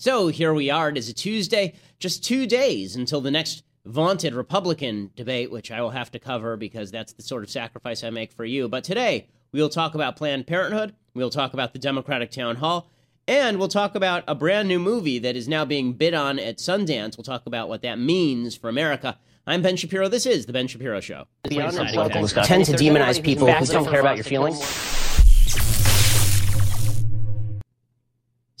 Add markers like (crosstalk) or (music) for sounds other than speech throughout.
So here we are. It is a Tuesday, just two days until the next vaunted Republican debate, which I will have to cover because that's the sort of sacrifice I make for you. But today, we will talk about Planned Parenthood, we'll talk about the Democratic Town Hall, and we'll talk about a brand new movie that is now being bid on at Sundance. We'll talk about what that means for America. I'm Ben Shapiro. This is The Ben Shapiro Show. Beyond political discussion, tend to demonize people who don't care about your feelings.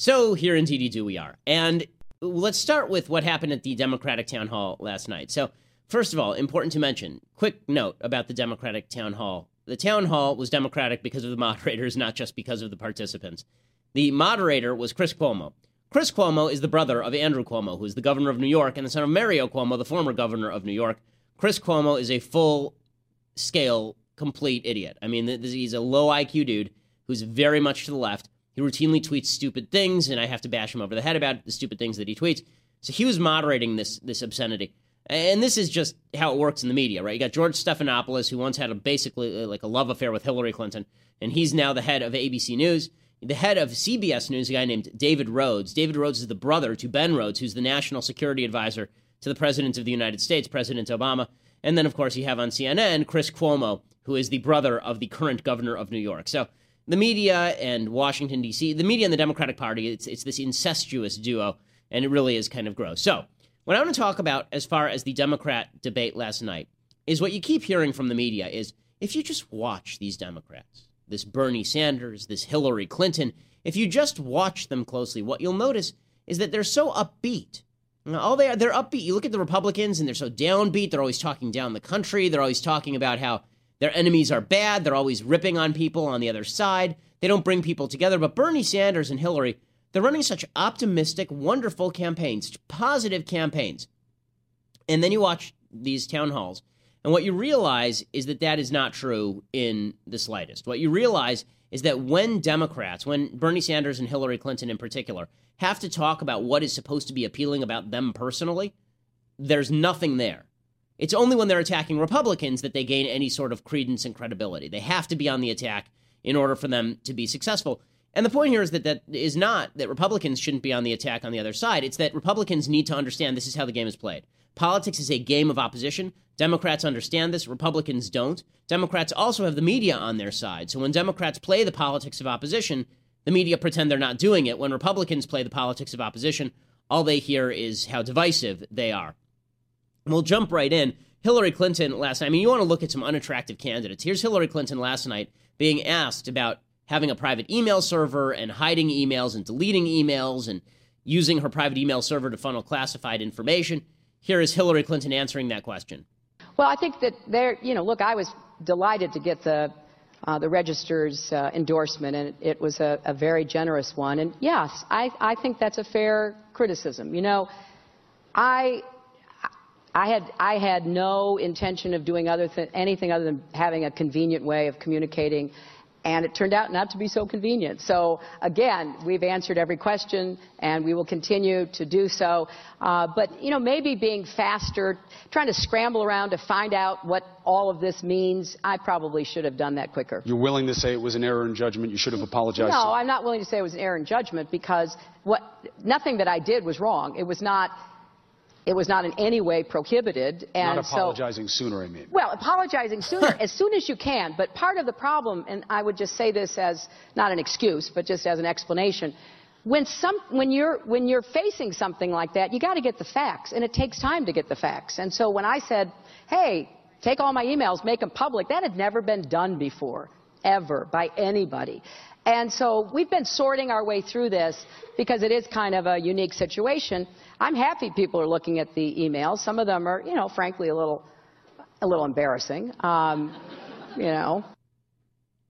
So here in TD2 we are. And let's start with what happened at the Democratic Town Hall last night. So, first of all, important to mention, quick note about the Democratic Town Hall. The town hall was Democratic because of the (laughs) moderators, not just because of the participants. The moderator was Chris Cuomo. Chris Cuomo is the brother of Andrew Cuomo, who is the governor of New York, and the son of Mario Cuomo, the former governor of New York. Chris Cuomo is a full scale, complete idiot. I mean, he's a low IQ dude who's very much to the left he routinely tweets stupid things, and I have to bash him over the head about the stupid things that he tweets. So he was moderating this this obscenity. And this is just how it works in the media, right? You got George Stephanopoulos, who once had a basically uh, like a love affair with Hillary Clinton, and he's now the head of ABC News. The head of CBS News, a guy named David Rhodes. David Rhodes is the brother to Ben Rhodes, who's the national security advisor to the President of the United States, President Obama. And then, of course, you have on CNN Chris Cuomo, who is the brother of the current governor of New York. So the media and Washington D.C., the media and the Democratic Party, it's it's this incestuous duo, and it really is kind of gross. So, what I want to talk about as far as the Democrat debate last night is what you keep hearing from the media is if you just watch these Democrats, this Bernie Sanders, this Hillary Clinton, if you just watch them closely, what you'll notice is that they're so upbeat. All they are, they're upbeat. You look at the Republicans and they're so downbeat. They're always talking down the country. They're always talking about how their enemies are bad. They're always ripping on people on the other side. They don't bring people together. But Bernie Sanders and Hillary, they're running such optimistic, wonderful campaigns, positive campaigns. And then you watch these town halls, and what you realize is that that is not true in the slightest. What you realize is that when Democrats, when Bernie Sanders and Hillary Clinton in particular, have to talk about what is supposed to be appealing about them personally, there's nothing there. It's only when they're attacking Republicans that they gain any sort of credence and credibility. They have to be on the attack in order for them to be successful. And the point here is that that is not that Republicans shouldn't be on the attack on the other side. It's that Republicans need to understand this is how the game is played. Politics is a game of opposition. Democrats understand this, Republicans don't. Democrats also have the media on their side. So when Democrats play the politics of opposition, the media pretend they're not doing it. When Republicans play the politics of opposition, all they hear is how divisive they are. We'll jump right in. Hillary Clinton last night. I mean, you want to look at some unattractive candidates. Here's Hillary Clinton last night being asked about having a private email server and hiding emails and deleting emails and using her private email server to funnel classified information. Here is Hillary Clinton answering that question. Well, I think that there, you know, look, I was delighted to get the uh, the register's uh, endorsement, and it, was a, a, very generous one. And yes, I, I think that's a fair criticism. You know, I I had, I had no intention of doing other th- anything other than having a convenient way of communicating, and it turned out not to be so convenient. So again, we've answered every question, and we will continue to do so. Uh, but you know, maybe being faster, trying to scramble around to find out what all of this means, I probably should have done that quicker. You're willing to say it was an error in judgment. You should have apologized. No, I'm not willing to say it was an error in judgment because what nothing that I did was wrong. It was not it was not in any way prohibited. And not apologizing so, sooner, I mean. Well, apologizing sooner, (laughs) as soon as you can. But part of the problem, and I would just say this as not an excuse, but just as an explanation, when, some, when, you're, when you're facing something like that, you got to get the facts, and it takes time to get the facts. And so when I said, hey, take all my emails, make them public, that had never been done before, ever, by anybody. And so we've been sorting our way through this because it is kind of a unique situation. I'm happy people are looking at the emails. Some of them are, you know, frankly, a little, a little embarrassing. Um, you know,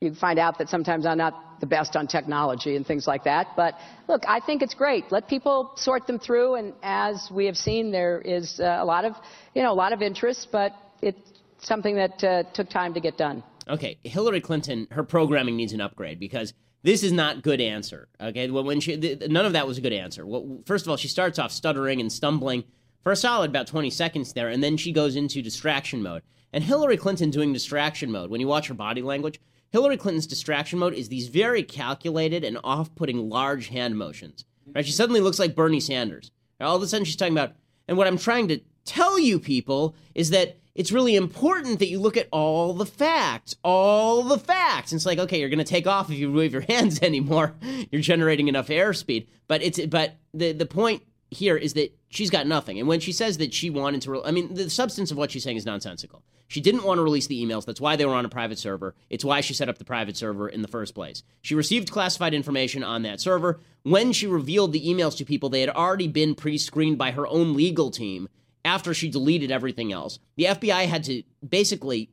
you find out that sometimes I'm not the best on technology and things like that. But look, I think it's great. Let people sort them through, and as we have seen, there is uh, a lot of, you know, a lot of interest, but it's something that uh, took time to get done. Okay, Hillary Clinton, her programming needs an upgrade because this is not good answer. Okay, well, when she none of that was a good answer. Well, first of all, she starts off stuttering and stumbling for a solid about 20 seconds there, and then she goes into distraction mode. And Hillary Clinton doing distraction mode, when you watch her body language, Hillary Clinton's distraction mode is these very calculated and off-putting large hand motions. Right? She suddenly looks like Bernie Sanders. All of a sudden, she's talking about, and what I'm trying to tell you people is that it's really important that you look at all the facts, all the facts. And it's like, okay, you're going to take off if you wave your (laughs) hands anymore. You're generating enough airspeed. But it's but the the point here is that she's got nothing. And when she says that she wanted to, re- I mean, the substance of what she's saying is nonsensical. She didn't want to release the emails. That's why they were on a private server. It's why she set up the private server in the first place. She received classified information on that server. When she revealed the emails to people, they had already been pre screened by her own legal team after she deleted everything else. The FBI had to basically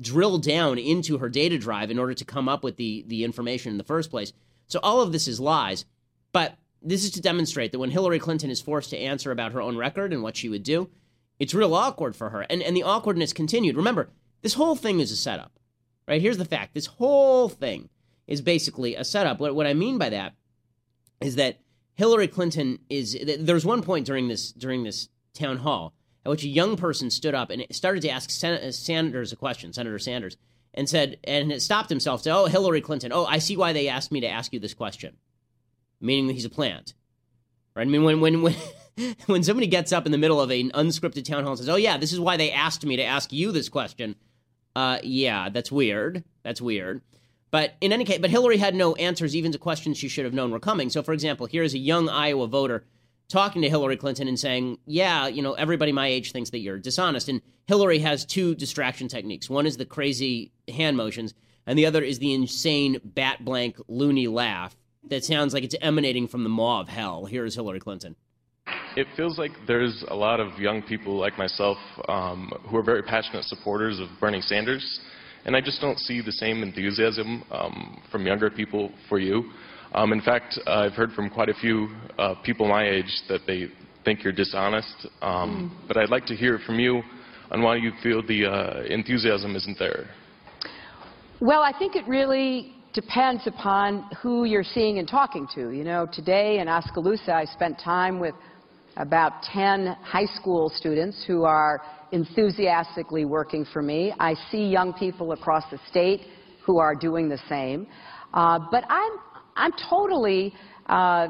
drill down into her data drive in order to come up with the, the information in the first place. So all of this is lies. But this is to demonstrate that when Hillary Clinton is forced to answer about her own record and what she would do, it's real awkward for her. And, and the awkwardness continued. Remember, this whole thing is a setup, right? Here's the fact this whole thing is basically a setup. What, what I mean by that is that Hillary Clinton is. There's one point during this during this town hall at which a young person stood up and started to ask Sen- Sanders a question, Senator Sanders, and said, and it stopped himself, said, "Oh, Hillary Clinton. Oh, I see why they asked me to ask you this question." meaning that he's a plant. Right? I mean, when when when (laughs) when somebody gets up in the middle of an unscripted town hall and says, "Oh yeah, this is why they asked me to ask you this question," uh, yeah, that's weird. That's weird. But in any case, but Hillary had no answers even to questions she should have known were coming. So, for example, here's a young Iowa voter talking to Hillary Clinton and saying, "Yeah, you know, everybody my age thinks that you're dishonest." And Hillary has two distraction techniques. One is the crazy hand motions, and the other is the insane bat blank loony laugh that sounds like it's emanating from the maw of hell. Here's Hillary Clinton. It feels like there's a lot of young people like myself um, who are very passionate supporters of Bernie Sanders, and I just don't see the same enthusiasm um, from younger people for you. Um, in fact, uh, I've heard from quite a few uh, people my age that they think you're dishonest, mm. but I'd like to hear from you on why you feel the uh, enthusiasm isn't there. Well, I think it really depends upon who you're seeing and talking to. You know, today in Oskaloosa, I spent time with about 10 high school students who are enthusiastically working for me. I see young people across the state who are doing the same. Uh, but I'm, I'm totally uh,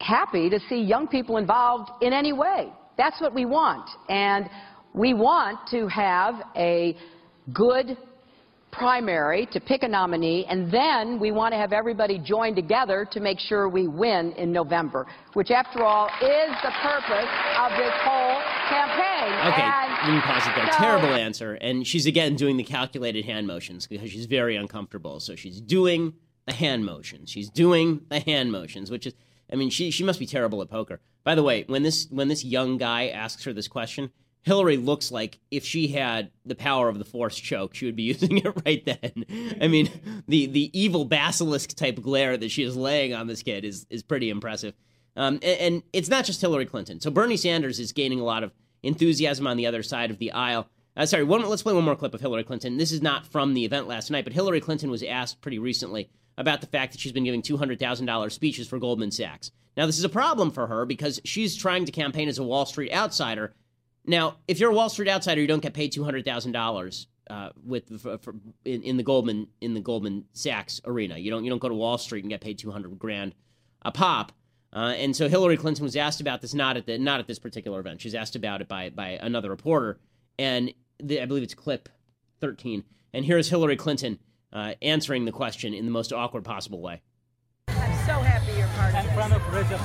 happy to see young people involved in any way. That's what we want. And we want to have a good primary to pick a nominee, and then we want to have everybody join together to make sure we win in November, which, after all, is the purpose of this whole campaign. Okay, and let me pause it there. So, Terrible answer. And she's again doing the calculated hand motions because she's very uncomfortable. So she's doing the hand motions. She's doing the hand motions, which is, I mean, she she must be terrible at poker. By the way, when this when this young guy asks her this question, Hillary looks like if she had the power of the Force choke, she would be (laughs) using it right then. I mean, the the evil basilisk type glare that she is laying on this kid is is pretty impressive. Um, and, and, it's not just Hillary Clinton. So Bernie Sanders is gaining a lot of enthusiasm on the other side of the aisle. Uh, sorry, one, let's play one more clip of Hillary Clinton. This is not from the event last night, but Hillary Clinton was asked pretty recently about the fact that she's been giving $200,000 speeches for Goldman Sachs. Now, this is a problem for her because she's trying to campaign as a Wall Street outsider now, if you're a Wall Street outsider, you don't get paid two hundred thousand uh, dollars with for, for, in, in, the Goldman in the Goldman Sachs arena. You don't you don't go to Wall Street and get paid two hundred grand a pop. Uh, and so Hillary Clinton was asked about this not at the not at this particular event. She's asked about it by by another reporter, and the, I believe it's clip thirteen. And here's Hillary Clinton uh, answering the question in the most awkward possible way. I'm so happy you're part of it. In front of Richard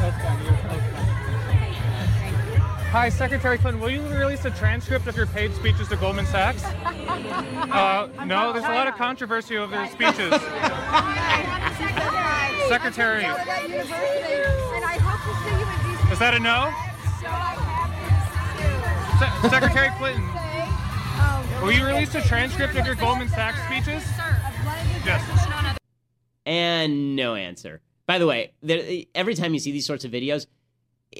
Hi, Secretary Clinton. Will you release a transcript of your paid speeches to Goldman Sachs? (laughs) Uh, no, there's a lot of controversy over the speeches. (laughs) Secretary. Is that a no? Se- Secretary Clinton. Will you release a transcript of your Goldman Sachs speeches? And no answer. By the way, there, every time you see these sorts of videos,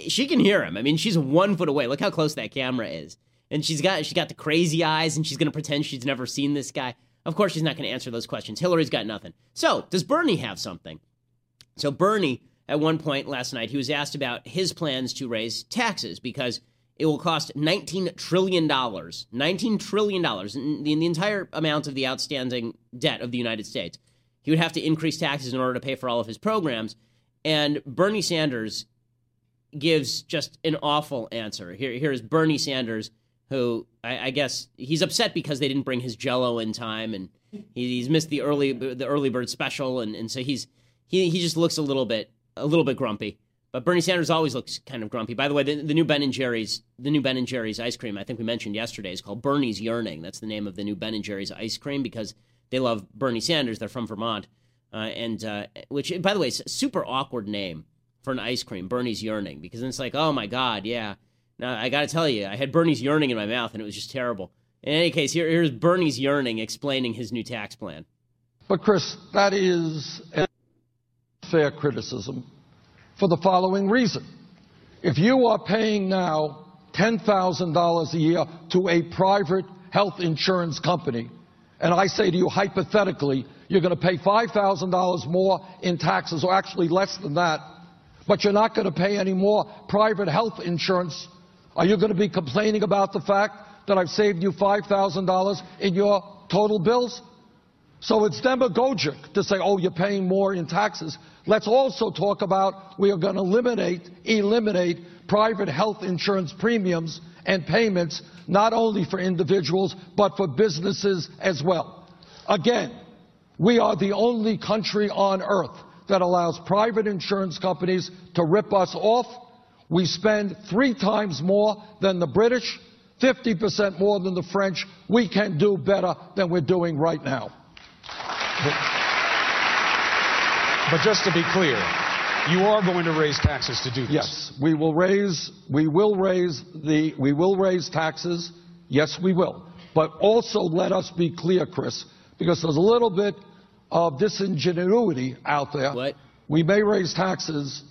she can hear him. I mean, she's one foot away. Look how close that camera is. And she's got she got the crazy eyes, and she's gonna pretend she's never seen this guy. Of course, she's not gonna answer those questions. Hillary's got nothing. So, does Bernie have something? So Bernie, at one point last night, he was asked about his plans to raise taxes because it will cost $19 trillion. $19 trillion, the, the entire amount of the outstanding debt of the United States. He would have to increase taxes in order to pay for all of his programs. And Bernie Sanders gives just an awful answer. Here, here's Bernie Sanders, who I, I guess he's upset because they didn't bring his Jello in time, and he, he's missed the early the early bird special, and, and so he's he he just looks a little bit a little bit grumpy. But Bernie Sanders always looks kind of grumpy. By the way, the, the, new Ben and Jerry's the new Ben and Jerry's ice cream I think we mentioned yesterday is called Bernie's Yearning. That's the name of the new Ben and Jerry's ice cream because they love Bernie Sanders. They're from Vermont, uh, and uh, which by the way, is a super awkward name for an ice cream, Bernie's Yearning, because it's like, oh my god, yeah. Now I got to tell you, I had Bernie's Yearning in my mouth and it was just terrible. In any case, here, here's Bernie's Yearning explaining his new tax plan. But Chris, that is a fair criticism for the following reason. If you are paying now $10,000 a year to a private health insurance company, and I say to you hypothetically, you're going to pay $5,000 more in taxes, or actually less than that, but you're not going to pay any more private health insurance, are you going to be complaining about the fact that I've saved you $5,000 in your total bills? So it's demagogic to say, oh, you're paying more in taxes. Let's also talk about we are going to eliminate, eliminate private health insurance premiums and payments, not only for individuals, but for businesses as well. Again, we are the only country on earth that allows private insurance companies to rip us off. We spend three times more than the British, 50% more than the French. We can do better than we're doing right now. But just to be clear, you are going to raise taxes to do this. Yes, we will raise we will raise the we will raise taxes. Yes, we will. But also let us be clear, Chris, because there's a little bit of disingenuity out there. What? We may raise taxes,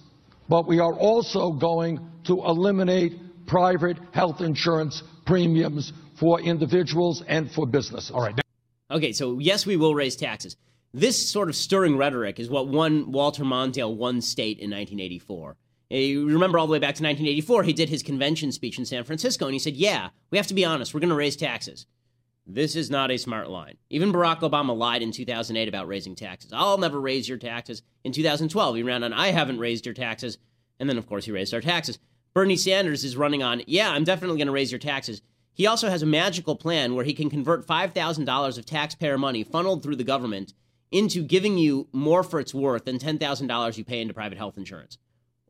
but we are also going to eliminate private health insurance premiums for individuals and for businesses. All right. Okay, so yes, we will raise taxes. This sort of stirring rhetoric is what won Walter Mondale one state in 1984. Eh, you remember all the way back to 1984, he did his convention speech in San Francisco, and he said, Yeah, we have to be honest, we're going to raise taxes. This is not a smart line. Even Barack Obama lied in 2008 about raising taxes. I'll never raise your taxes. In 2012, he ran on, I haven't raised your taxes. And then, of course, he raised our taxes. Bernie Sanders is running on, yeah, I'm definitely going to raise your taxes. He also has a magical plan where he can convert $5,000 of taxpayer money funneled through the government into giving you more for its worth than $10,000 you pay into private health insurance,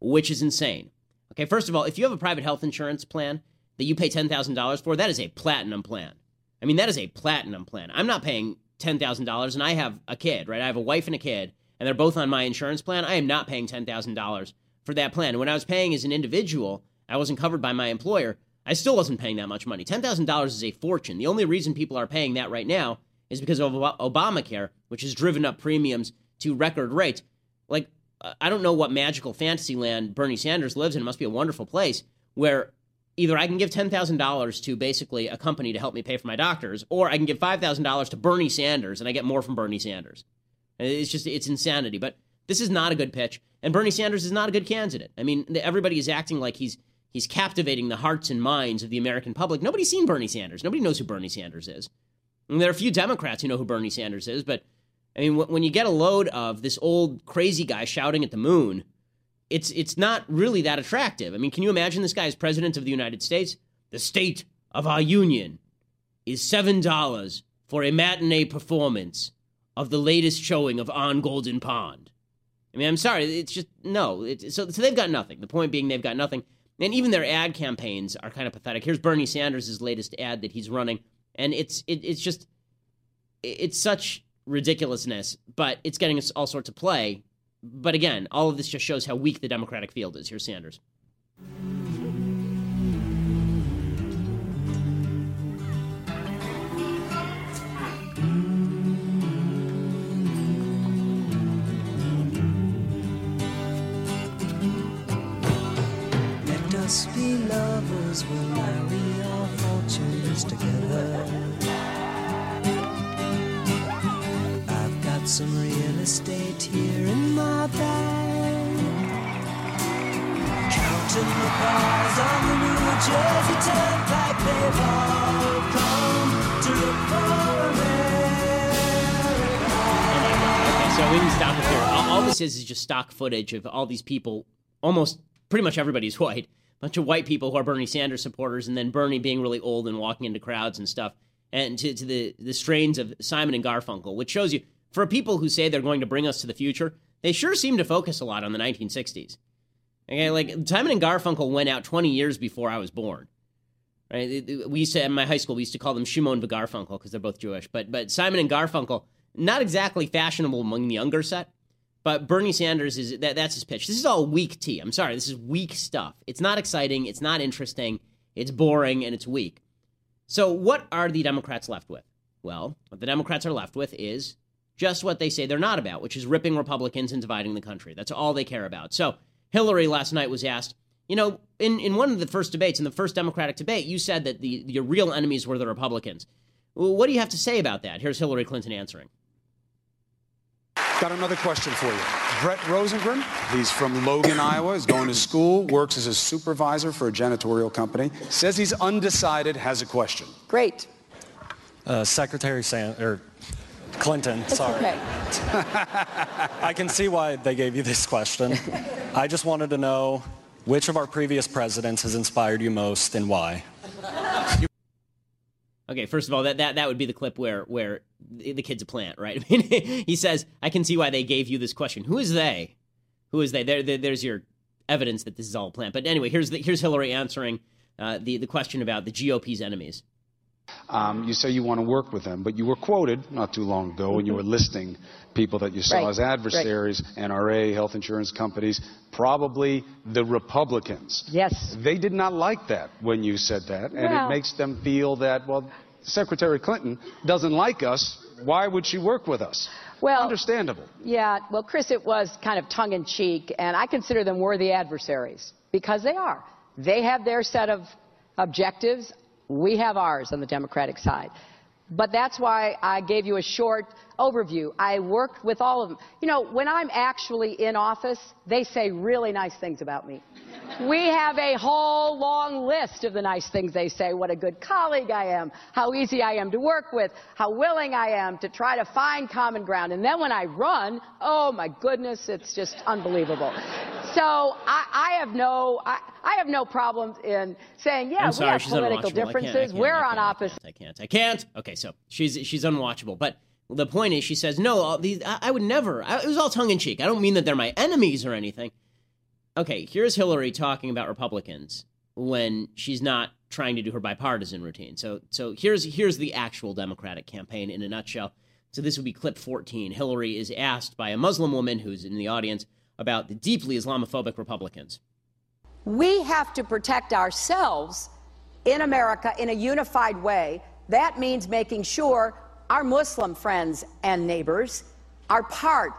which is insane. Okay, first of all, if you have a private health insurance plan that you pay $10,000 for, that is a platinum plan. I mean, that is a platinum plan. I'm not paying $10,000 and I have a kid, right? I have a wife and a kid, and they're both on my insurance plan. I am not paying $10,000 for that plan. When I was paying as an individual, I wasn't covered by my employer. I still wasn't paying that much money. $10,000 is a fortune. The only reason people are paying that right now is because of Obamacare, which has driven up premiums to record rates. Like, I don't know what magical fantasy land Bernie Sanders lives in. It must be a wonderful place where either I can give $10,000 to basically a company to help me pay for my doctors, or I can give $5,000 to Bernie Sanders and I get more from Bernie Sanders. It's just, it's insanity. But this is not a good pitch. And Bernie Sanders is not a good candidate. I mean, everybody is acting like he's he's captivating the hearts and minds of the American public. Nobody's seen Bernie Sanders. Nobody knows who Bernie Sanders is. And there are a few Democrats who know who Bernie Sanders is, but I mean, when you get a load of this old crazy guy shouting at the moon, it's it's not really that attractive. I mean, can you imagine this guy as president of the United States? The state of our union is seven dollars for a matinee performance of the latest showing of On Golden Pond. I mean, I'm sorry, it's just no. It's, so so they've got nothing. The point being, they've got nothing, and even their ad campaigns are kind of pathetic. Here's Bernie Sanders' latest ad that he's running, and it's it, it's just it's such ridiculousness, but it's getting us all sorts of play but again, all of this just shows how weak the Democratic field is. Here's Sanders. Let be lovers, we'll marry our fortunes together. I've got some real estate here in my bag. Counting the cars on the New Jersey Turnpike, they've all come to look for America. So we can stop it here. All, all this is is just stock footage of all these people almost pretty much everybody's white. Bunch of white people who are Bernie Sanders supporters, and then Bernie being really old and walking into crowds and stuff, and to, to the, the strains of Simon and Garfunkel, which shows you, for people who say they're going to bring us to the future, they sure seem to focus a lot on the 1960s. Okay, like Simon and Garfunkel went out 20 years before I was born. Right? We used to, in my high school, we used to call them Shimon and Garfunkel because they're both Jewish. But, but Simon and Garfunkel, not exactly fashionable among the younger set. But Bernie Sanders is that, that's his pitch. This is all weak tea. I'm sorry, this is weak stuff. It's not exciting, it's not interesting, it's boring, and it's weak. So, what are the Democrats left with? Well, what the Democrats are left with is just what they say they're not about, which is ripping Republicans and dividing the country. That's all they care about. So, Hillary last night was asked, you know, in, in one of the first debates, in the first Democratic debate, you said that the your real enemies were the Republicans. Well, what do you have to say about that? Here's Hillary Clinton answering. Got another question for you. Brett Rosengren, he's from Logan, Iowa, is going to school, works as a supervisor for a janitorial company, says he's undecided, has a question. Great. Uh, Secretary San or Clinton, It's sorry. okay. (laughs) I can see why they gave you this question. (laughs) I just wanted to know which of our previous presidents has inspired you most and why. Okay, first of all, that, that, that would be the clip where where the kid's a plant, right? (laughs) I mean, he says, "I can see why they gave you this question. Who is they? Who is they?" There, there there's your evidence that this is all a plant. But anyway, here's the, here's Hillary answering uh, the the question about the GOP's enemies. Um, you say you want to work with them, but you were quoted not too long ago when you were listing people that you saw Right, as adversaries, NRA, health insurance companies, probably the Republicans. Yes. They did not like that when you said that, and Well- it makes them feel that, well, Secretary Clinton doesn't like us. Why would she work with us? Well, Understandable. Yeah, well, Chris, it was kind of tongue in cheek, and I consider them worthy adversaries because they are. They have their set of objectives. We have ours on the Democratic side. But that's why I gave you a short overview. I worked with all of them. You know, when I'm actually in office, they say really nice things about me. We have a whole long list of the nice things they say. What a good colleague I am, how easy I am to work with, how willing I am to try to find common ground. And then when I run, oh my goodness, it's just unbelievable. So I, I have no, I, I have no problems in saying, yeah, I'm we sorry, have political unwatchable. I can't- I differences. We're on opposite. I can't. I can't. Okay, so she's she's unwatchable. But the point is, she says, no, these I, I would never. I, it was all tongue in cheek. I don't mean that they're my enemies or anything. Okay, here's Hillary talking about Republicans when she's not trying to do her bipartisan routine. So so here's here's the actual Democratic campaign in a nutshell. So this would be clip 14. Hillary is asked by a Muslim woman who's in the audience about the deeply Islamophobic Republicans. We have to protect ourselves in America in a unified way. That means making sure our Muslim friends and neighbors are part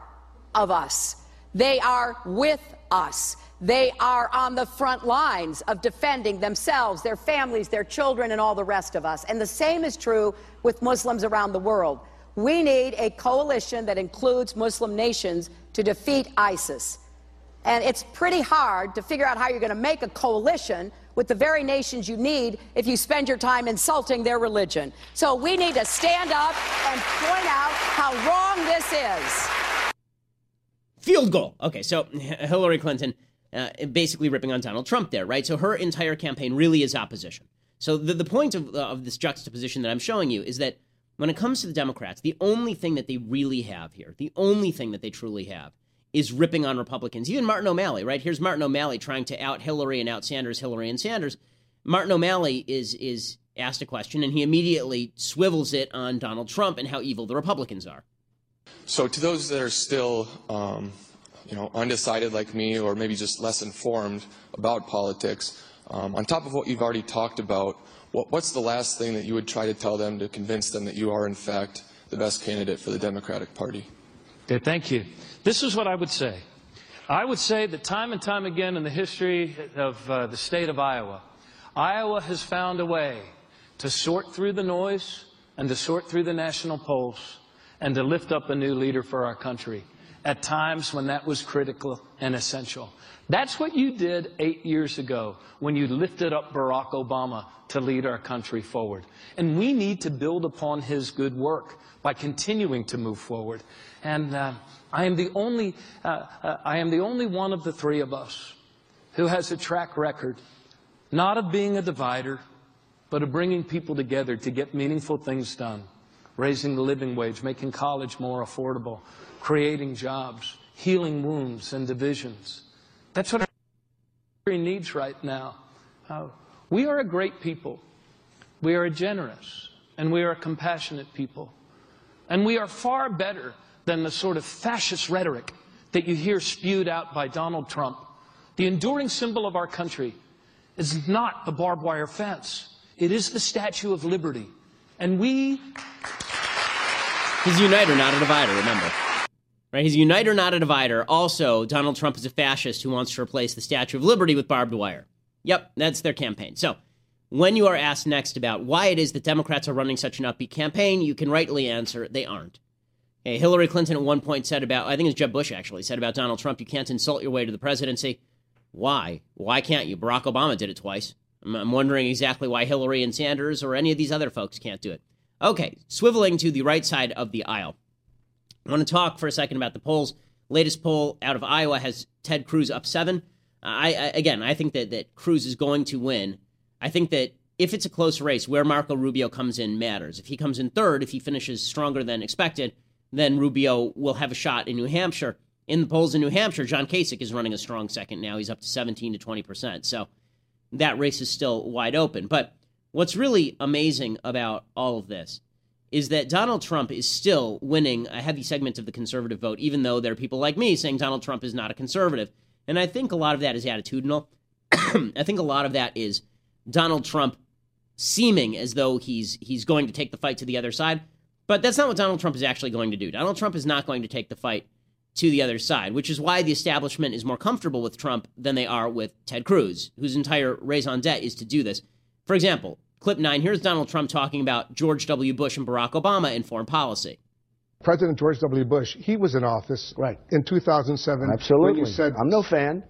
of us. They are with us. They are on the front lines of defending themselves, their families, their children, and all the rest of us. And the same is true with Muslims around the world. We need a coalition that includes Muslim nations to defeat ISIS. And it's pretty hard to figure out how you're going to make a coalition with the very nations you need if you spend your time insulting their religion. So we need to stand up and point out how wrong this is. Field goal. Okay, so (laughs) Hillary Clinton uh, basically ripping on Donald Trump there, right? So her entire campaign really is opposition. So the, the point of, uh, of this juxtaposition that I'm showing you is that when it comes to the Democrats, the only thing that they really have here, the only thing that they truly have, is ripping on Republicans. Even Martin O'Malley, right? Here's Martin O'Malley trying to out Hillary and out Sanders, Hillary and Sanders. Martin O'Malley is is asked a question and he immediately swivels it on Donald Trump and how evil the Republicans are. So to those that are still, um, you know, undecided like me, or maybe just less informed about politics, um, on top of what you've already talked about, what, what's the last thing that you would try to tell them to convince them that you are in fact the best candidate for the Democratic Party? Okay, thank you. This is what I would say. I would say that time and time again in the history of uh, the state of Iowa, Iowa has found a way to sort through the noise and to sort through the national polls and to lift up a new leader for our country at times when that was critical and essential. That's what you did eight years ago when you lifted up Barack Obama to lead our country forward. And we need to build upon his good work by continuing to move forward. And uh, I am the only, uh, uh, I am the only one of the three of us who has a track record not of being a divider, but of bringing people together to get meaningful things done, raising the living wage, making college more affordable, creating jobs, healing wounds and divisions. That's what our country needs right now. Uh, we are a great people. We are a generous and we are a compassionate people. And we are far better than the sort of fascist rhetoric that you hear spewed out by Donald Trump. The enduring symbol of our country is not a barbed wire fence. It is the Statue of Liberty. And we. He's a uniter, not a divider, remember. Right? He's a uniter, not a divider. Also, Donald Trump is a fascist who wants to replace the Statue of Liberty with barbed wire. Yep, that's their campaign. So, when you are asked next about why it is that Democrats are running such an upbeat campaign, you can rightly answer they aren't. Hey, Hillary Clinton at one point said about, I think it was Jeb Bush actually, said about Donald Trump, you can't insult your way to the presidency. Why? Why can't you? Barack Obama did it twice. I'm, I'm wondering exactly why Hillary and Sanders or any of these other folks can't do it. Okay, swiveling to the right side of the aisle. I want to talk for a second about the polls. Latest poll out of Iowa has Ted Cruz up seven. I, I again, I think that that Cruz is going to win. I think that if it's a close race, where Marco Rubio comes in matters. If he comes in third, if he finishes stronger than expected, then Rubio will have a shot in New Hampshire. In the polls in New Hampshire, John Kasich is running a strong second now. He's up to 17 to 20 percent. So that race is still wide open. But what's really amazing about all of this is that Donald Trump is still winning a heavy segment of the conservative vote, even though there are people like me saying Donald Trump is not a conservative. And I think a lot of that is attitudinal. (clears throat) I think a lot of that is Donald Trump seeming as though he's he's going to take the fight to the other side. But that's not what Donald Trump is actually going to do. Donald Trump is not going to take the fight to the other side, which is why the establishment is more comfortable with Trump than they are with Ted Cruz, whose entire raison d'etre is to do this. For example, clip nine here's Donald Trump talking about George W. Bush and Barack Obama in foreign policy. President George W. Bush, he was in office right. in 2007. Absolutely. When you said, I'm no fan.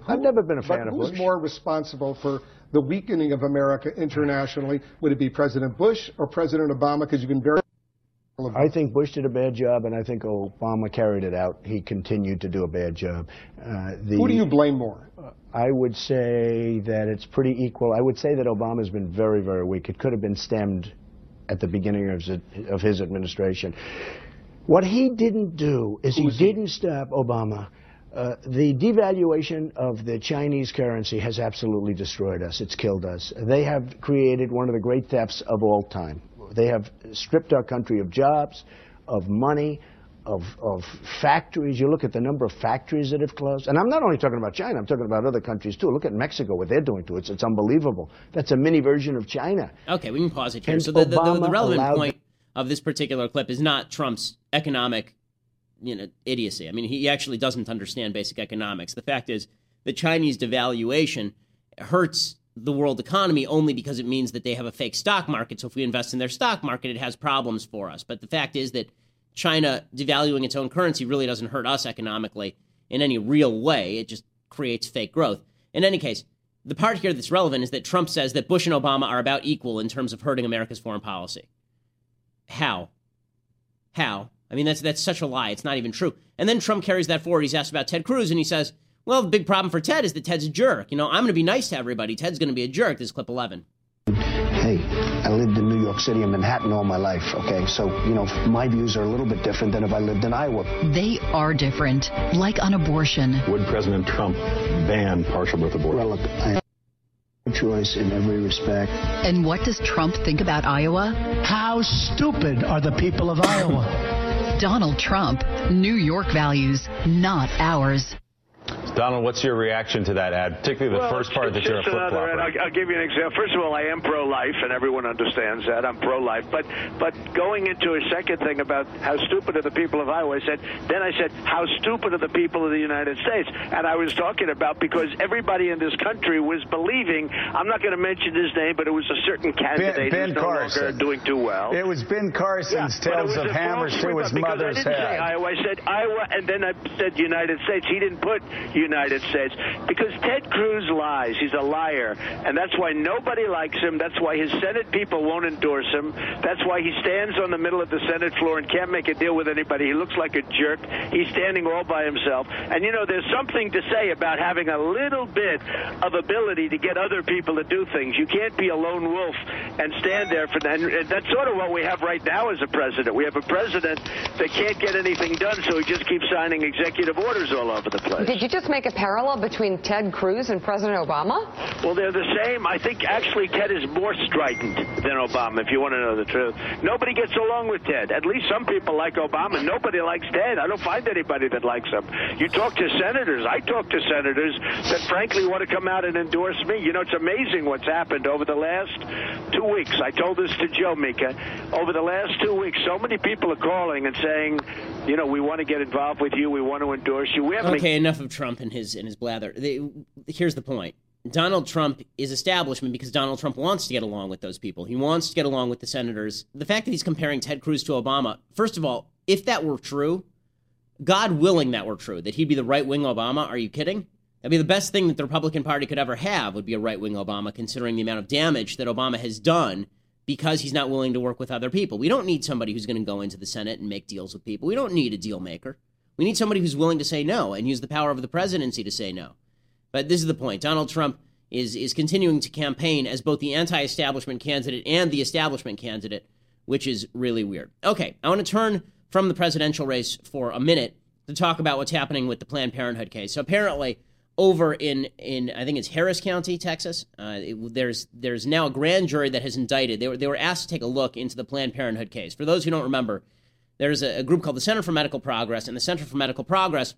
Who, I've never been a fan but of who's Bush. more responsible for the weakening of America internationally? Would it be President Bush or President Obama? Because you can very I think Bush did a bad job, and I think Obama carried it out. He continued to do a bad job. Uh, the, Who do you blame more? I would say that it's pretty equal. I would say that Obama's been very, very weak. It could have been stemmed at the beginning of his, of his administration. What he didn't do is he didn't stop Obama. Uh, the devaluation of the Chinese currency has absolutely destroyed us. It's killed us. They have created one of the great thefts of all time. They have stripped our country of jobs, of money, of, of factories. You look at the number of factories that have closed. And I'm not only talking about China, I'm talking about other countries too. Look at Mexico, what they're doing to it. It's, it's unbelievable. That's a mini version of China. Okay, we can pause it here. And so the, the, the, the relevant point of this particular clip is not Trump's economic you know, idiocy. I mean, he actually doesn't understand basic economics. The fact is, the Chinese devaluation hurts the world economy only because it means that they have a fake stock market. So if we invest in their stock market, it has problems for us. But the fact is that China devaluing its own currency really doesn't hurt us economically in any real way. It just creates fake growth. In any case, the part here that's relevant is that Trump says that Bush and Obama are about equal in terms of hurting America's foreign policy. How? How? I mean, that's that's such a lie. It's not even true. And then Trump carries that forward. He's asked about Ted Cruz, and he says, "Well, the big problem for Ted is that Ted's a jerk. You know, I'm going to be nice to everybody. Ted's going to be a jerk." This is clip 11. Hey, I lived in New York City and Manhattan all my life, okay? So, you know, my views are a little bit different than if I lived in Iowa. They are different, like on abortion. Would President Trump ban partial birth abortion? Well, look, I have a choice in every respect. And what does Trump think about Iowa? How stupid are the people of Iowa? (laughs) Donald Trump, New York values, not ours. Donald, what's your reaction to that ad, particularly the well, first part that you're a just flip another ad. flopper? I'll, I'll give you an example. First of all, I am pro-life, and everyone understands that. I'm pro-life. But but going into a second thing about how stupid are the people of Iowa, I said. Then I said, how stupid are the people of the United States? And I was talking about because everybody in this country was believing. I'm not going to mention his name, but it was a certain candidate Ben who's no Carson. longer doing too well. It was Ben Carson's Yeah, it Tales was of a Hammers false to his because mother's I didn't say. Iowa. I said Iowa, and then I said United States. He didn't put United States because Ted Cruz lies. He's a liar. And that's why nobody likes him. That's why his Senate people won't endorse him. That's why he stands on the middle of the Senate floor and can't make a deal with anybody. He looks like a jerk. He's standing all by himself. And you know, there's something to say about having a little bit of ability to get other people to do things. You can't be a lone wolf and stand there for that. And that's sort of what we have right now as a president. We have a president that can't get anything done, so he just keeps signing executive orders all over the place. Did you just make a parallel between Ted Cruz and President Obama? Well, they're the same. I think actually Ted is more strident than Obama, if you want to know the truth. Nobody gets along with Ted. At least some people like Obama. Nobody likes Ted. I don't find anybody that likes him. You talk to senators. I talk to senators that frankly want to come out and endorse me. You know, it's amazing what's happened over the last two weeks. I told this to Joe Mika. Over the last two weeks, so many people are calling and saying, you know, we want to get involved with you. We want to endorse you. Okay, enough of Trump and his and his blather. They, here's the point. Donald Trump is establishment because Donald Trump wants to get along with those people. He wants to get along with the senators. The fact that he's comparing Ted Cruz to Obama, first of all, if that were true, God willing that were true, that he'd be the right wing Obama, are you kidding? That'd be the best thing that the Republican Party could ever have would be a right wing Obama, considering the amount of damage that Obama has done because he's not willing to work with other people. We don't need somebody who's going to go into the Senate and make deals with people. We don't need a deal maker. We need somebody who's willing to say no and use the power of the presidency to say no. But this is the point. Donald Trump is is continuing to campaign as both the anti-establishment candidate and the establishment candidate, which is really weird. Okay, I want to turn from the presidential race for a minute to talk about what's happening with the Planned Parenthood case. So apparently, over in in I think it's Harris County, Texas, uh, it, there's there's now a grand jury that has indicted. They were they were asked to take a look into the Planned Parenthood case. For those who don't remember, there's a, a group called the Center for Medical Progress, and the Center for Medical Progress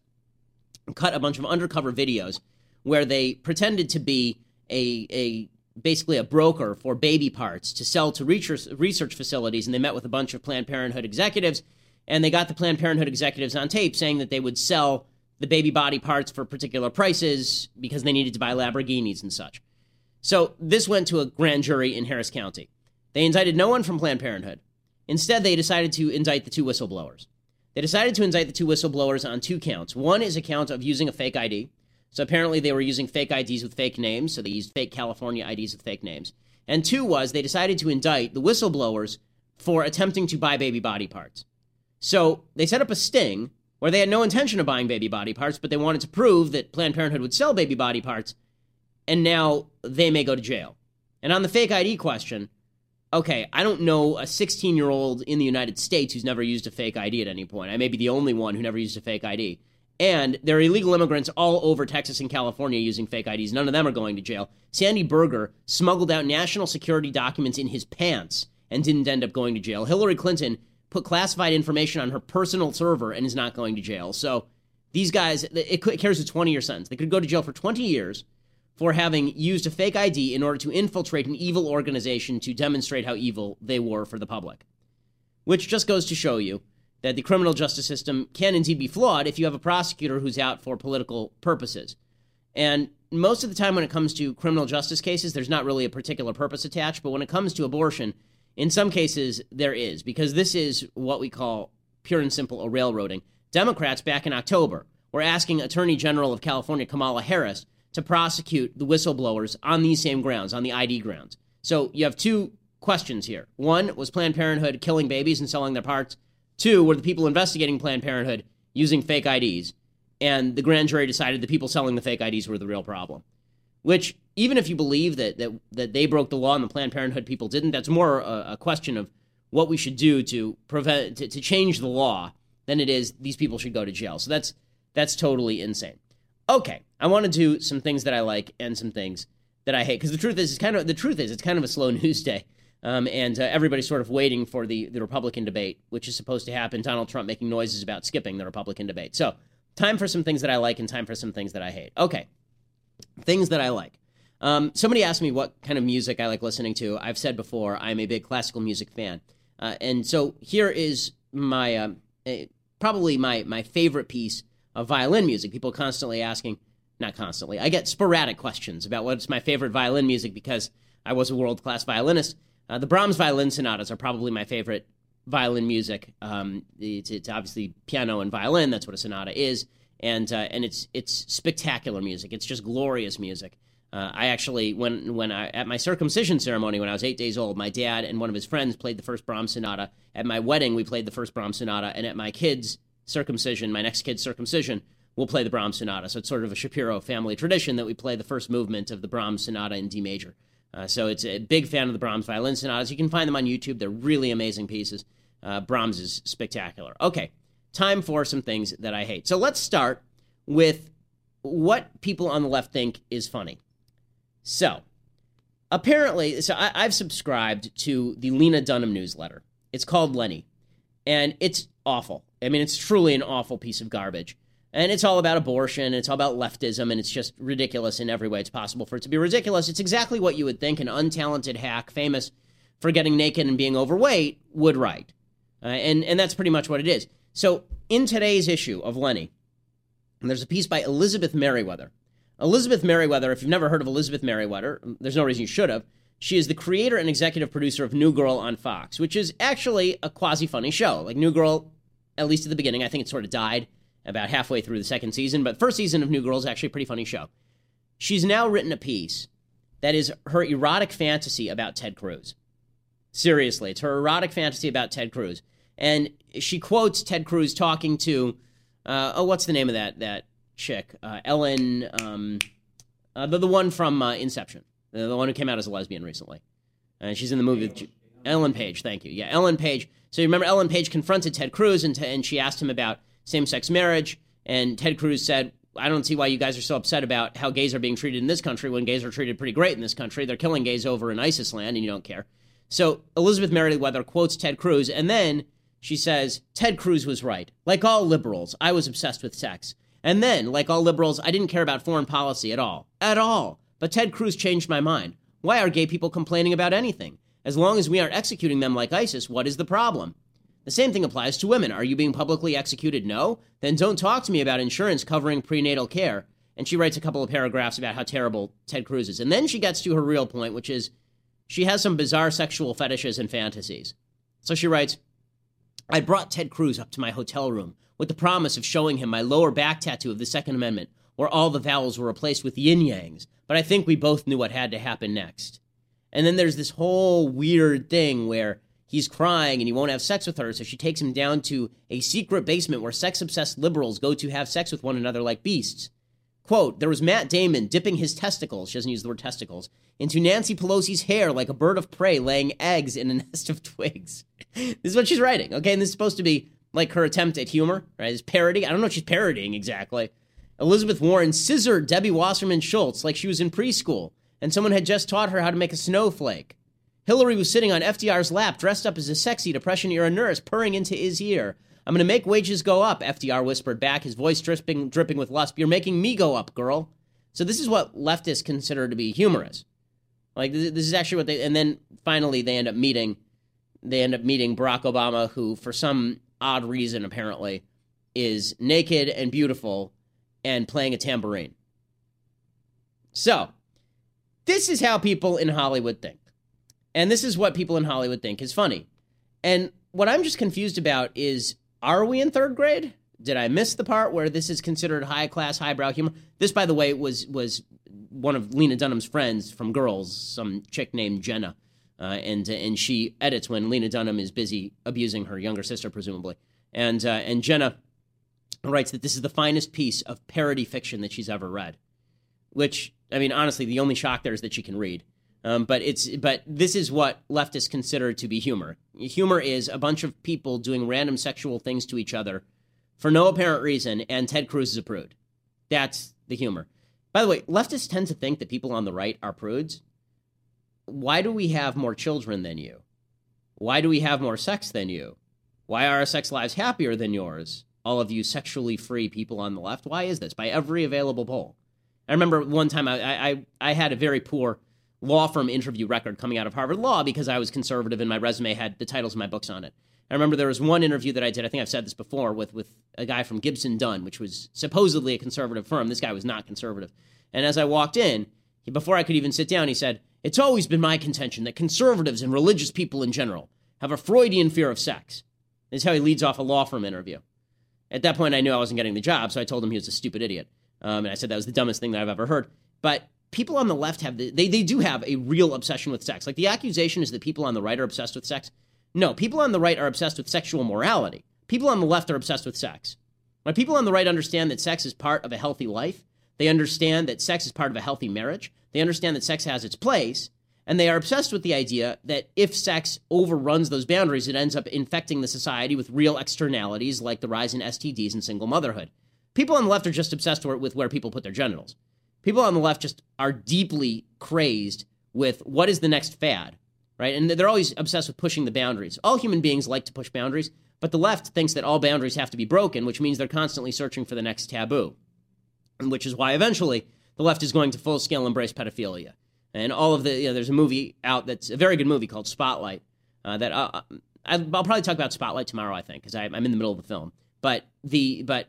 cut a bunch of undercover videos where they pretended to be a a basically a broker for baby parts to sell to research research facilities, and they met with a bunch of Planned Parenthood executives, and they got the Planned Parenthood executives on tape saying that they would sell the baby body parts for particular prices because they needed to buy Lamborghinis and such. So this went to a grand jury in Harris County. They indicted no one from Planned Parenthood. Instead, they decided to indict the two whistleblowers. They decided to indict the two whistleblowers on two counts. One is a count of using a fake ID. So apparently they were using fake IDs with fake names, so they used fake California IDs with fake names. And two was they decided to indict the whistleblowers for attempting to buy baby body parts. So they set up a sting where they had no intention of buying baby body parts, but they wanted to prove that Planned Parenthood would sell baby body parts, and now they may go to jail. And on the fake ID question, okay, I don't know a 16 year old in the United States who's never used a fake ID at any point. I may be the only one who never used a fake ID. And there are illegal immigrants all over Texas and California using fake IDs. None of them are going to jail. Sandy Berger smuggled out national security documents in his pants and didn't end up going to jail. Hillary Clinton put classified information on her personal server and is not going to jail. So these guys, it carries a 20 year sentence. They could go to jail for 20 years for having used a fake ID in order to infiltrate an evil organization to demonstrate how evil they were for the public. Which just goes to show you that the criminal justice system can indeed be flawed if you have a prosecutor who's out for political purposes. And most of the time, when it comes to criminal justice cases, there's not really a particular purpose attached. But when it comes to abortion, in some cases, there is, because this is what we call pure and simple a railroading. Democrats back in October were asking Attorney General of California, Kamala Harris, to prosecute the whistleblowers on these same grounds, on the ID grounds. So you have two questions here. One, was Planned Parenthood killing babies and selling their parts? Two, were the people investigating Planned Parenthood using fake IDs? And the grand jury decided the people selling the fake IDs were the real problem. Which, even if you believe that that, that they broke the law and the Planned Parenthood people didn't, that's more a, a question of what we should do to prevent to, to change the law than it is these people should go to jail. So that's that's totally insane. Okay, I want to do some things that I like and some things that I hate because the truth is, it's kind of the truth is it's kind of a slow (laughs) news day. Um, and uh, everybody's sort of waiting for the, the Republican debate, which is supposed to happen. Donald Trump making noises about skipping the Republican debate. So, time for some things that I like and time for some things that I hate. Okay, things that I like. Um, somebody asked me what kind of music I like listening to. I've said before I'm a big classical music fan, uh, and so here is my uh, probably my my favorite piece of violin music. People constantly asking, not constantly. I get sporadic questions about what's my favorite violin music because I was a world class violinist. Uh, the Brahms violin sonatas are probably my favorite violin music. Um, it's, it's, obviously piano and violin. That's what a sonata is. And uh, and it's it's spectacular music. It's just glorious music. Uh, I actually, when when I at my circumcision ceremony when I was eight days old, my dad and one of his friends played the first Brahms sonata. At my wedding, we played the first Brahms sonata, and at my kids' circumcision, my next kid's circumcision, we'll play the Brahms sonata. So it's sort of a Shapiro family tradition that we play the first movement of the Brahms sonata in D major. Uh, so it's a big fan of the Brahms violin sonatas. You can find them on YouTube. They're really amazing pieces. Uh, Brahms is spectacular. Okay, time for some things that I hate. So let's start with what people on the left think is funny. So, apparently, so I, have subscribed to the Lena Dunham newsletter. It's called Lenny, and it's awful. I mean, it's truly an awful piece of garbage. And it's all about abortion, and it's all about leftism, and it's just ridiculous in every way it's possible for it to be ridiculous. It's exactly what you would think an untalented hack, famous for getting naked and being overweight, would write. Uh, and, and that's pretty much what it is. So, in today's issue of Lenny, there's a piece by Elizabeth Meriwether. Elizabeth Meriwether, if you've never heard of Elizabeth Meriwether, there's no reason you should have. She is the creator and executive producer of New Girl on Fox, which is actually a quasi funny show. Like New Girl, at least at the beginning, I think it sort of died about halfway through the second season, but first season of New Girl is actually a pretty funny show. She's now written a piece that is her erotic fantasy about Ted Cruz. Seriously, it's her erotic fantasy about Ted Cruz. And she quotes Ted Cruz talking to, uh, oh, what's the name of that that chick? Uh, Ellen, um, uh, the, the one from uh, Inception, the, the, one who came out as a lesbian recently. And she's in the movie. With, Ellen Page, thank you. Yeah, Ellen Page. So you remember Ellen Page confronted Ted Cruz and, t- and she asked him about same sex marriage. And Ted Cruz said, I don't see why you guys are so upset about how gays are being treated in this country when gays are treated pretty great in this country. They're killing gays over in ISIS land and you don't care. So Elizabeth Meriwether quotes Ted Cruz and then she says, Ted Cruz was right. Like all liberals, I was obsessed with sex. And then, like all liberals, I didn't care about foreign policy at all. At all. But Ted Cruz changed my mind. Why are gay people complaining about anything? As long as we aren't executing them like ISIS, what is the problem? The same thing applies to women. Are you being publicly executed? No? Then don't talk to me about insurance covering prenatal care. And she writes a couple of paragraphs about how terrible Ted Cruz is. And then she gets to her real point, which is she has some bizarre sexual fetishes and fantasies. So she writes I brought Ted Cruz up to my hotel room with the promise of showing him my lower back tattoo of the Second Amendment, where all the vowels were replaced with yin yangs. But I think we both knew what had to happen next. And then there's this whole weird thing where He's crying and he won't have sex with her, so she takes him down to a secret basement where sex obsessed liberals go to have sex with one another like beasts. Quote, there was Matt Damon dipping his testicles, she doesn't use the word testicles, into Nancy Pelosi's hair like a bird of prey laying eggs in a (laughs) nest of twigs. this is what she's writing, okay? And this is supposed to be like her attempt at humor, right? It's parody. I don't know what she's parodying exactly. Elizabeth Warren scissored Debbie Wasserman Schultz like she was in preschool, and someone had just taught her how to make a snowflake. Hillary was sitting on FDR's lap, dressed up as a sexy Depression era nurse, purring into his ear. I'm going to make wages go up, FDR whispered back, his voice dripping, dripping with lust. You're making me go up, girl. So this is what leftists consider to be humorous. Like this, this is actually what they. And then finally, they end up meeting. They end up meeting Barack Obama, who, for some odd reason, apparently, is naked and beautiful and playing a tambourine. So, this is how people in Hollywood think. And this is what people in Hollywood think is funny. And what I'm just confused about is are we in third grade? Did I miss the part where this is considered high class, highbrow humor? This, by the way, was was one of Lena Dunham's friends from Girls, some chick named Jenna, uh, and and she edits when Lena Dunham is busy abusing her younger sister, presumably. And uh, and Jenna writes that this is the finest piece of parody fiction that she's ever read. Which I mean, honestly, the only shock there is that she can read. Um, but it's but this is what leftists consider to be humor. Humor is a bunch of people doing random sexual things to each other for no apparent reason, and Ted Cruz is a prude. That's the humor. By the way, leftists tend to think that people on the right are prudes. Why do we have more children than you? Why do we have more sex than you? Why are our sex lives happier than yours? All of you sexually free people on the left. Why is this? By every available poll. I remember one time I, I, I had a very poor law firm interview record coming out of Harvard Law because I was conservative and my resume had the titles of my books on it. I remember there was one interview that I did, I think I've said this before, with, with a guy from Gibson Dunn, which was supposedly a conservative firm. This guy was not conservative. And as I walked in, he, before I could even sit down, he said, It's always been my contention that conservatives and religious people in general have a Freudian fear of sex. This is how he leads off a law firm interview. At that point, I knew I wasn't getting the job, so I told him he was a stupid idiot. Um, and I said that was the dumbest thing that I've ever heard. But people on the left have the, they they do have a real obsession with sex. Like the accusation is that people on the right are obsessed with sex. No, people on the right are obsessed with sexual morality. People on the left are obsessed with sex. When people on the right understand that sex is part of a healthy life, they understand that sex is part of a healthy marriage. They understand that sex has its place, and they are obsessed with the idea that if sex overruns those boundaries, it ends up infecting the society with real externalities like the rise in STDs and single motherhood. People on the left are just obsessed with where people put their genitals. People on the left just are deeply crazed with what is the next fad, right? And they're always obsessed with pushing the boundaries. All human beings like to push boundaries, but the left thinks that all boundaries have to be broken, which means they're constantly searching for the next taboo, and which is why eventually the left is going to full scale embrace pedophilia and all of the you know, there's a movie out that's a very good movie called Spotlight uh, that uh, I'll probably talk about Spotlight tomorrow I think because I'm in the middle of the film but the but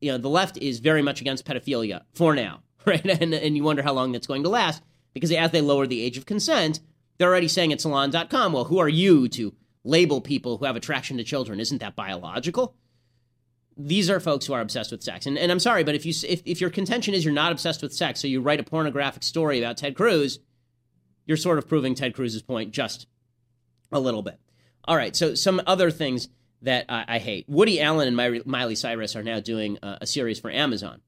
you know the left is very much against pedophilia for now right and and you wonder how long that's going to last because as they lower the age of consent they're already saying at salon.com well who are you to label people who have attraction to children isn't that biological these are folks who are obsessed with sex. And, and I'm sorry, but if you if, if your contention is you're not obsessed with sex, so you write a pornographic story about Ted Cruz, you're sort of proving Ted Cruz's point just a little bit. All right, so some other things that I, I hate. Woody Allen and Miley Cyrus are now doing a, series for Amazon.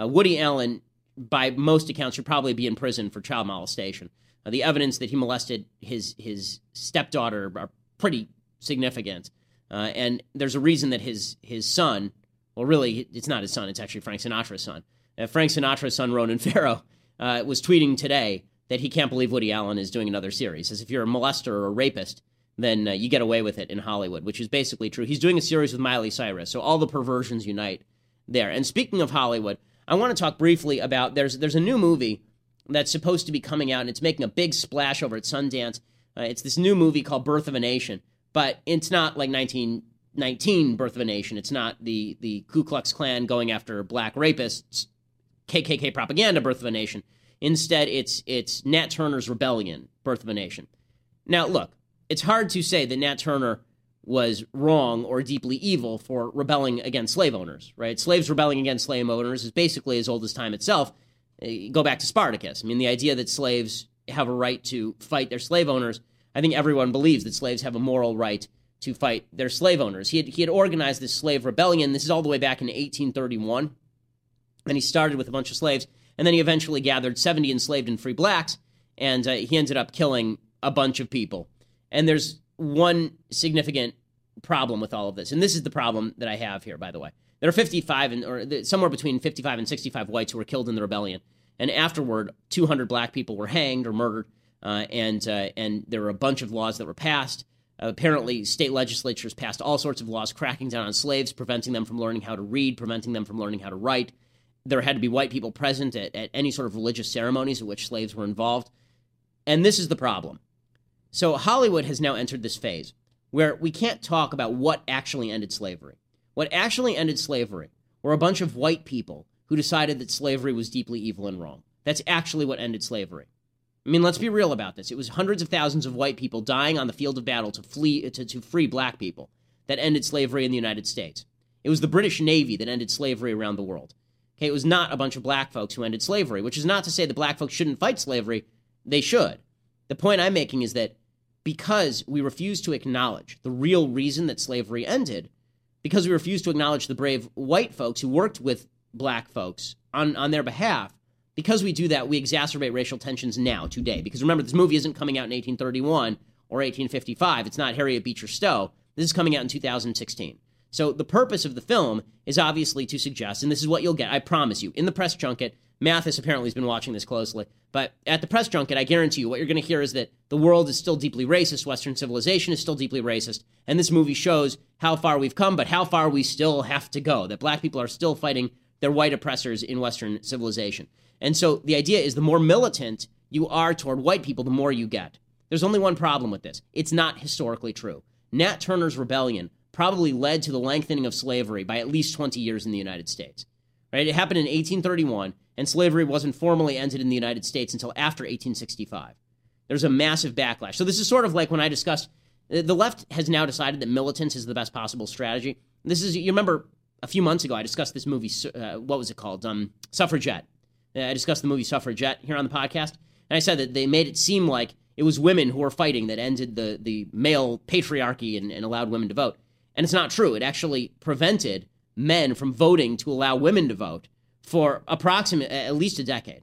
Uh, Woody Allen, by most accounts, should probably be in prison for child molestation. Uh, the evidence that he molested his his stepdaughter are pretty significant. Uh, and there's a reason that his his son, well, really, it's not his son. It's actually Frank Sinatra's son. Uh, Frank Sinatra's son, Ronan Farrow, uh, was tweeting today that he can't believe Woody Allen is doing another series. As if you're a molester or a rapist, then uh, you get away with it in Hollywood, which is basically true. He's doing a series with Miley Cyrus, so all the perversions unite there. And speaking of Hollywood, I want to talk briefly about there's there's a new movie that's supposed to be coming out, and it's making a big splash over at Sundance. Uh, it's this new movie called Birth of a Nation but it's not like 1919 Birth of a Nation. It's not the the Ku Klux Klan going after black rapists, KKK propaganda Birth of a Nation. Instead, it's it's Nat Turner's Rebellion, Birth of a Nation. Now, look, it's hard to say that Nat Turner was wrong or deeply evil for rebelling against slave owners, right? Slaves rebelling against slave owners is basically as old as time itself. Uh, go back to Spartacus. I mean, the idea that slaves have a right to fight their slave owners I think everyone believes that slaves have a moral right to fight their slave owners. He had, he had organized this slave rebellion. This is all the way back in 1831. And he started with a bunch of slaves. And then he eventually gathered 70 enslaved and free blacks. And uh, he ended up killing a bunch of people. And there's one significant problem with all of this. And this is the problem that I have here, by the way. There are 55 and or somewhere between 55 and 65 whites who were killed in the rebellion. And afterward, 200 black people were hanged or murdered uh, and uh, and there were a bunch of laws that were passed. Uh, apparently, state legislatures passed all sorts of laws cracking down on slaves, preventing them from learning how to read, preventing them from learning how to write. There had to be white people present at, at any sort of religious ceremonies in which slaves were involved. And this is the problem. So, Hollywood has now entered this phase where we can't talk about what actually ended slavery. What actually ended slavery were a bunch of white people who decided that slavery was deeply evil and wrong. That's actually what ended slavery. I mean, let's be real about this. It was hundreds of thousands of white people dying on the field of battle to flee to, to free black people that ended slavery in the United States. It was the British Navy that ended slavery around the world. Okay, it was not a bunch of black folks who ended slavery, which is not to say that black folks shouldn't fight slavery. They should. The point I'm making is that because we refuse to acknowledge the real reason that slavery ended, because we refuse to acknowledge the brave white folks who worked with black folks on, on their behalf, because we do that, we exacerbate racial tensions now, today. Because remember, this movie isn't coming out in 1831 or 1855. It's not Harriet Beecher Stowe. This is coming out in 2016. So the purpose of the film is obviously to suggest, and this is what you'll get, I promise you, in the press junket. Mathis apparently has been watching this closely, but at the press junket, I guarantee you, what you're going to hear is that the world is still deeply racist, Western civilization is still deeply racist, and this movie shows how far we've come, but how far we still have to go. That black people are still fighting their white oppressors in Western civilization. And so the idea is the more militant you are toward white people, the more you get. There's only one problem with this it's not historically true. Nat Turner's rebellion probably led to the lengthening of slavery by at least 20 years in the United States. Right? It happened in 1831, and slavery wasn't formally ended in the United States until after 1865. There's a massive backlash. So this is sort of like when I discussed the left has now decided that militance is the best possible strategy. This is you remember a few months ago, I discussed this movie. Uh, what was it called? Um, Suffragette. Uh, I discussed the movie Suffragette here on the podcast, and I said that they made it seem like it was women who were fighting that ended the the male patriarchy and, and allowed women to vote. And it's not true. It actually prevented men from voting to allow women to vote for approximately at least a decade.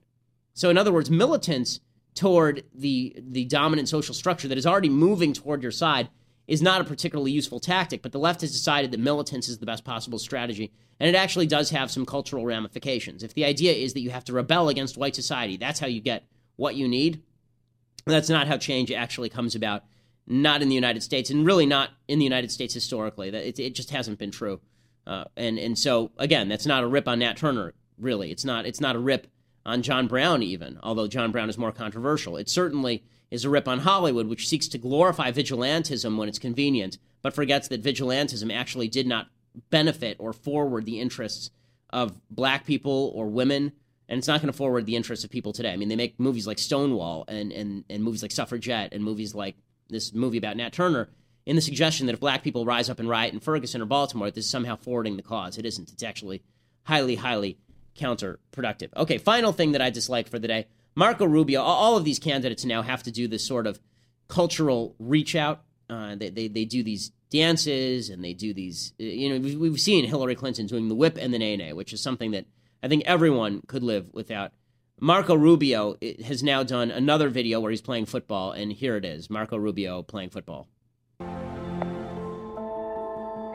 So, in other words, militants toward the the dominant social structure that is already moving toward your side is not a particularly useful tactic, but the left has decided that militance is the best possible strategy, and it actually does have some cultural ramifications. If the idea is that you have to rebel against white society, that's how you get what you need. That's not how change actually comes about, not in the United States, and really not in the United States historically. It, it just hasn't been true. Uh, and and so again, that's not a rip on Nat Turner. Really, it's not. It's not a rip on John Brown even, although John Brown is more controversial. It certainly is a rip on Hollywood, which seeks to glorify vigilantism when it's convenient, but forgets that vigilantism actually did not benefit or forward the interests of black people or women. And it's not going to forward the interests of people today. I mean, they make movies like Stonewall and, and, and movies like Suffragette and movies like this movie about Nat Turner in the suggestion that if black people rise up and riot in Ferguson or Baltimore, this is somehow forwarding the cause. It isn't. It's actually highly, highly counterproductive. Okay, final thing that I dislike for the day Marco Rubio, all of these candidates now have to do this sort of cultural reach out. Uh, they, they, they do these dances and they do these, you know, we've, we've seen Hillary Clinton doing the whip and the nay nay, which is something that I think everyone could live without. Marco Rubio has now done another video where he's playing football, and here it is Marco Rubio playing football.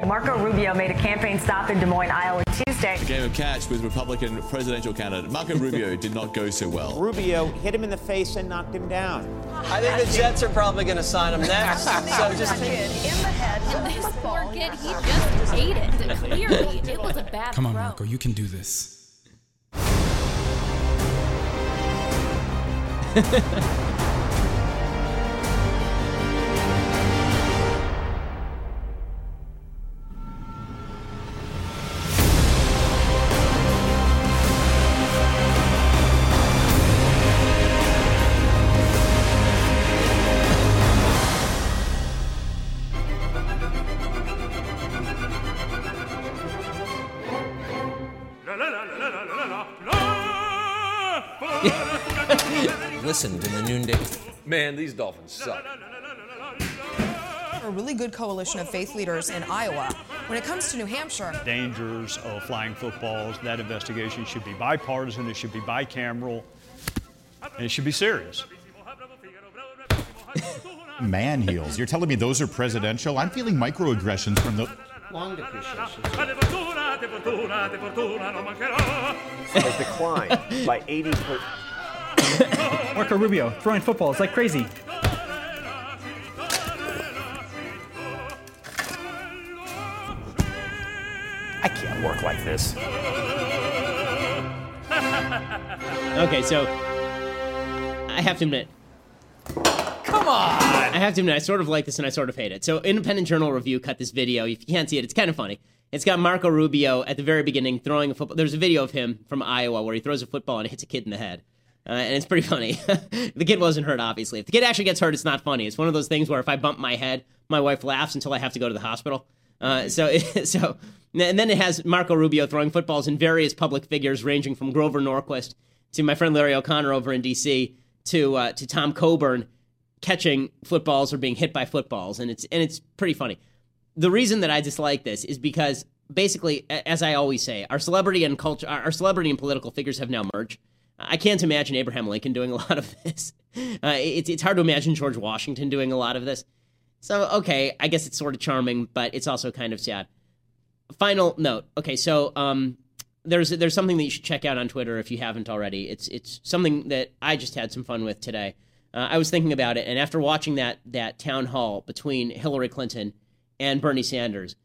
Marco Rubio made a campaign stop in Des Moines, Iowa Tuesday. A game of catch with Republican presidential candidate Marco (laughs) Rubio did not go so well. Rubio hit him in the face and knocked him down. I think the Jets are probably going to sign him next. (laughs) so just in the head. And this poor kid, he just ate it. Clearly, it was a bad Come on, throw. Marco, you can do this. (laughs) Listened in. Man, these Dolphins suck. A really good coalition of faith leaders in Iowa. When it comes to New Hampshire, dangers of flying footballs, that investigation should be bipartisan, it should be bicameral, and it should be serious. Man heels. You're telling me those are presidential? I'm feeling microaggressions from the. Long depreciation. has declined by 80 per- (laughs) Marco Rubio throwing footballs like crazy. I can't work like this. (laughs) Okay, so I have to admit, Come on! I have to admit, I sort of like this and I sort of hate it. So, Independent Journal Review cut this video. If you can't see it, it's kind of funny. It's got Marco Rubio at the very beginning throwing a football. There's a video of him from Iowa where he throws a football and it hits a kid in the head. Uh, and it's pretty (laughs) funny. the kid wasn't hurt, obviously. If the kid actually gets hurt, it's not funny. It's one of those things where if I bump my head, my wife laughs until I have to go to the hospital. Uh, so, (laughs) so, and then it has Marco Rubio throwing footballs in various public figures, ranging from Grover Norquist to my friend Larry O'Connor over in D.C. to uh, to Tom Coburn catching footballs or being hit by footballs, and it's and it's pretty funny. The reason that I dislike this is because basically, as I always say, our celebrity and culture, our celebrity and political figures have now merged. I can't imagine Abraham Lincoln doing a lot of this. (laughs) Uh, it's it's hard to imagine George Washington doing a lot of this. So okay, I guess it's sort of charming, but it's also kind of sad. Final note. Okay, so um, there's there's something that you should check out on Twitter if you haven't already. It's it's something that I just had some fun with today. Uh, I was thinking about it, and after watching that that town hall between Hillary Clinton and Bernie Sanders,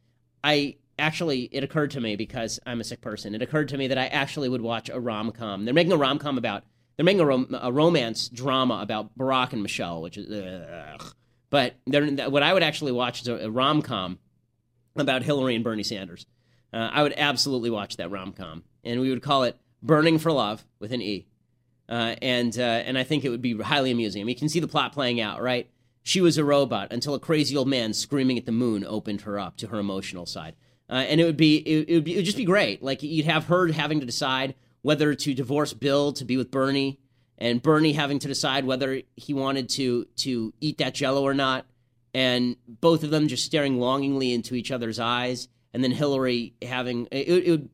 I actually it occurred to me because I'm a sick person. It occurred to me that I actually would watch a rom com. They're making a rom com about they're making a, rom- a romance drama about Barack and Michelle, which is ugh. but what I would actually watch is a, a rom com about Hillary and Bernie Sanders. Uh, I would absolutely watch that rom com, and we would call it "Burning for Love" with an E. Uh, and uh, and I think it would be highly amusing. I mean, you can see the plot playing out, right? She was a robot until a crazy old man screaming at the moon opened her up to her emotional side. Uh, and it would be it, it would be it would just be great. Like you'd have her having to decide whether to divorce Bill to be with Bernie, and Bernie having to decide whether he wanted to to eat that Jello or not, and both of them just staring longingly into each other's eyes, and then Hillary having it, it would.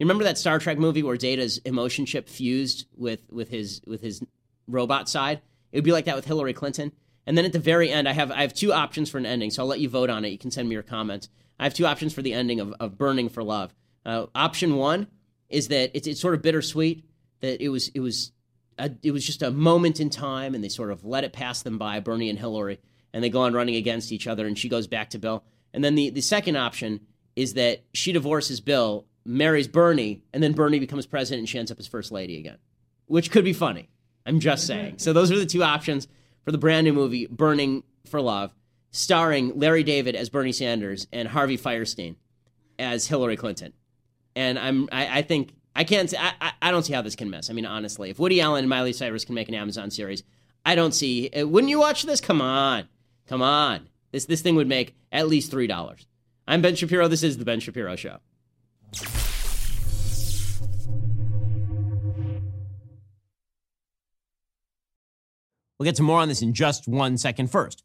You remember that Star Trek movie where Data's emotion chip fused with with his with his robot side? It would be like that with Hillary Clinton. And then at the very end, I have I have two options for an ending, so I'll let you vote on it. You can send me your comments. I have two options for the ending of, of Burning for Love. Uh, option one is that it's, it's sort of bittersweet that it was it was a, it was just a moment in time, and they sort of let it pass them by, Bernie and Hillary, and they go on running against each other, and she goes back to Bill. And then the the second option is that she divorces Bill, marries Bernie, and then Bernie becomes president, and she ends up as first lady again, which could be funny. I'm just saying. So those are the two options for the brand new movie Burning for Love starring Larry David as Bernie Sanders and Harvey Fierstein as Hillary Clinton. And I'm I, I think I can't I, I don't see how this can miss. I mean, honestly, if Woody Allen and Miley Cyrus can make an Amazon series, I don't see. Uh, wouldn't you watch this? Come on, come on. This this thing would make at least three dollars. I'm Ben Shapiro. This is the Ben Shapiro Show. We'll get to more on this in just one second. First,